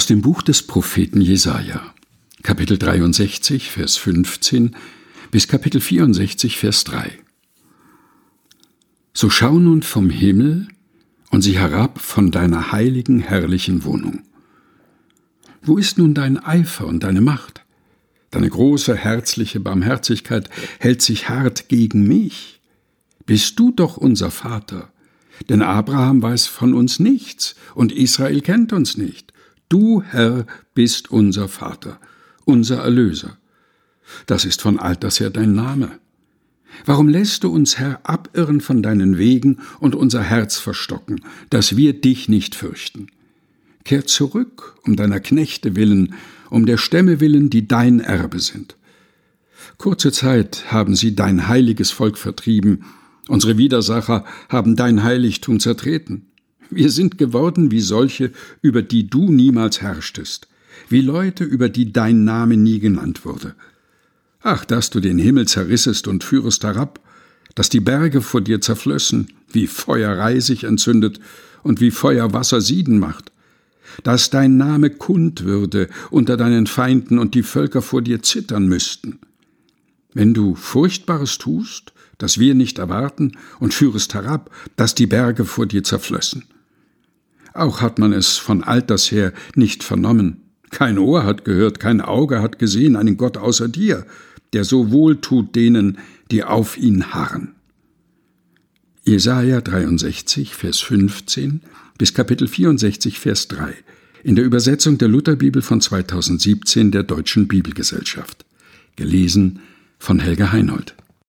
Aus dem Buch des Propheten Jesaja, Kapitel 63, Vers 15 bis Kapitel 64, Vers 3. So schau nun vom Himmel und sieh herab von deiner heiligen, herrlichen Wohnung. Wo ist nun dein Eifer und deine Macht? Deine große, herzliche Barmherzigkeit hält sich hart gegen mich. Bist du doch unser Vater, denn Abraham weiß von uns nichts und Israel kennt uns nicht. Du, Herr, bist unser Vater, unser Erlöser. Das ist von alters her dein Name. Warum lässt du uns, Herr, abirren von deinen Wegen und unser Herz verstocken, dass wir dich nicht fürchten? Kehr zurück, um deiner Knechte willen, um der Stämme willen, die dein Erbe sind. Kurze Zeit haben sie dein heiliges Volk vertrieben, unsere Widersacher haben dein Heiligtum zertreten. Wir sind geworden wie solche, über die du niemals herrschtest, wie Leute, über die dein Name nie genannt wurde. Ach, dass du den Himmel zerrissest und führest herab, dass die Berge vor dir zerflössen, wie Feuer Reisig entzündet und wie Feuer Wasser sieden macht, dass dein Name kund würde unter deinen Feinden und die Völker vor dir zittern müssten. Wenn du Furchtbares tust, das wir nicht erwarten, und führest herab, dass die Berge vor dir zerflössen. Auch hat man es von alters her nicht vernommen. Kein Ohr hat gehört, kein Auge hat gesehen einen Gott außer dir, der so wohl tut denen, die auf ihn harren. Jesaja 63, Vers 15 bis Kapitel 64, Vers 3 in der Übersetzung der Lutherbibel von 2017 der Deutschen Bibelgesellschaft. Gelesen von Helga Heinold.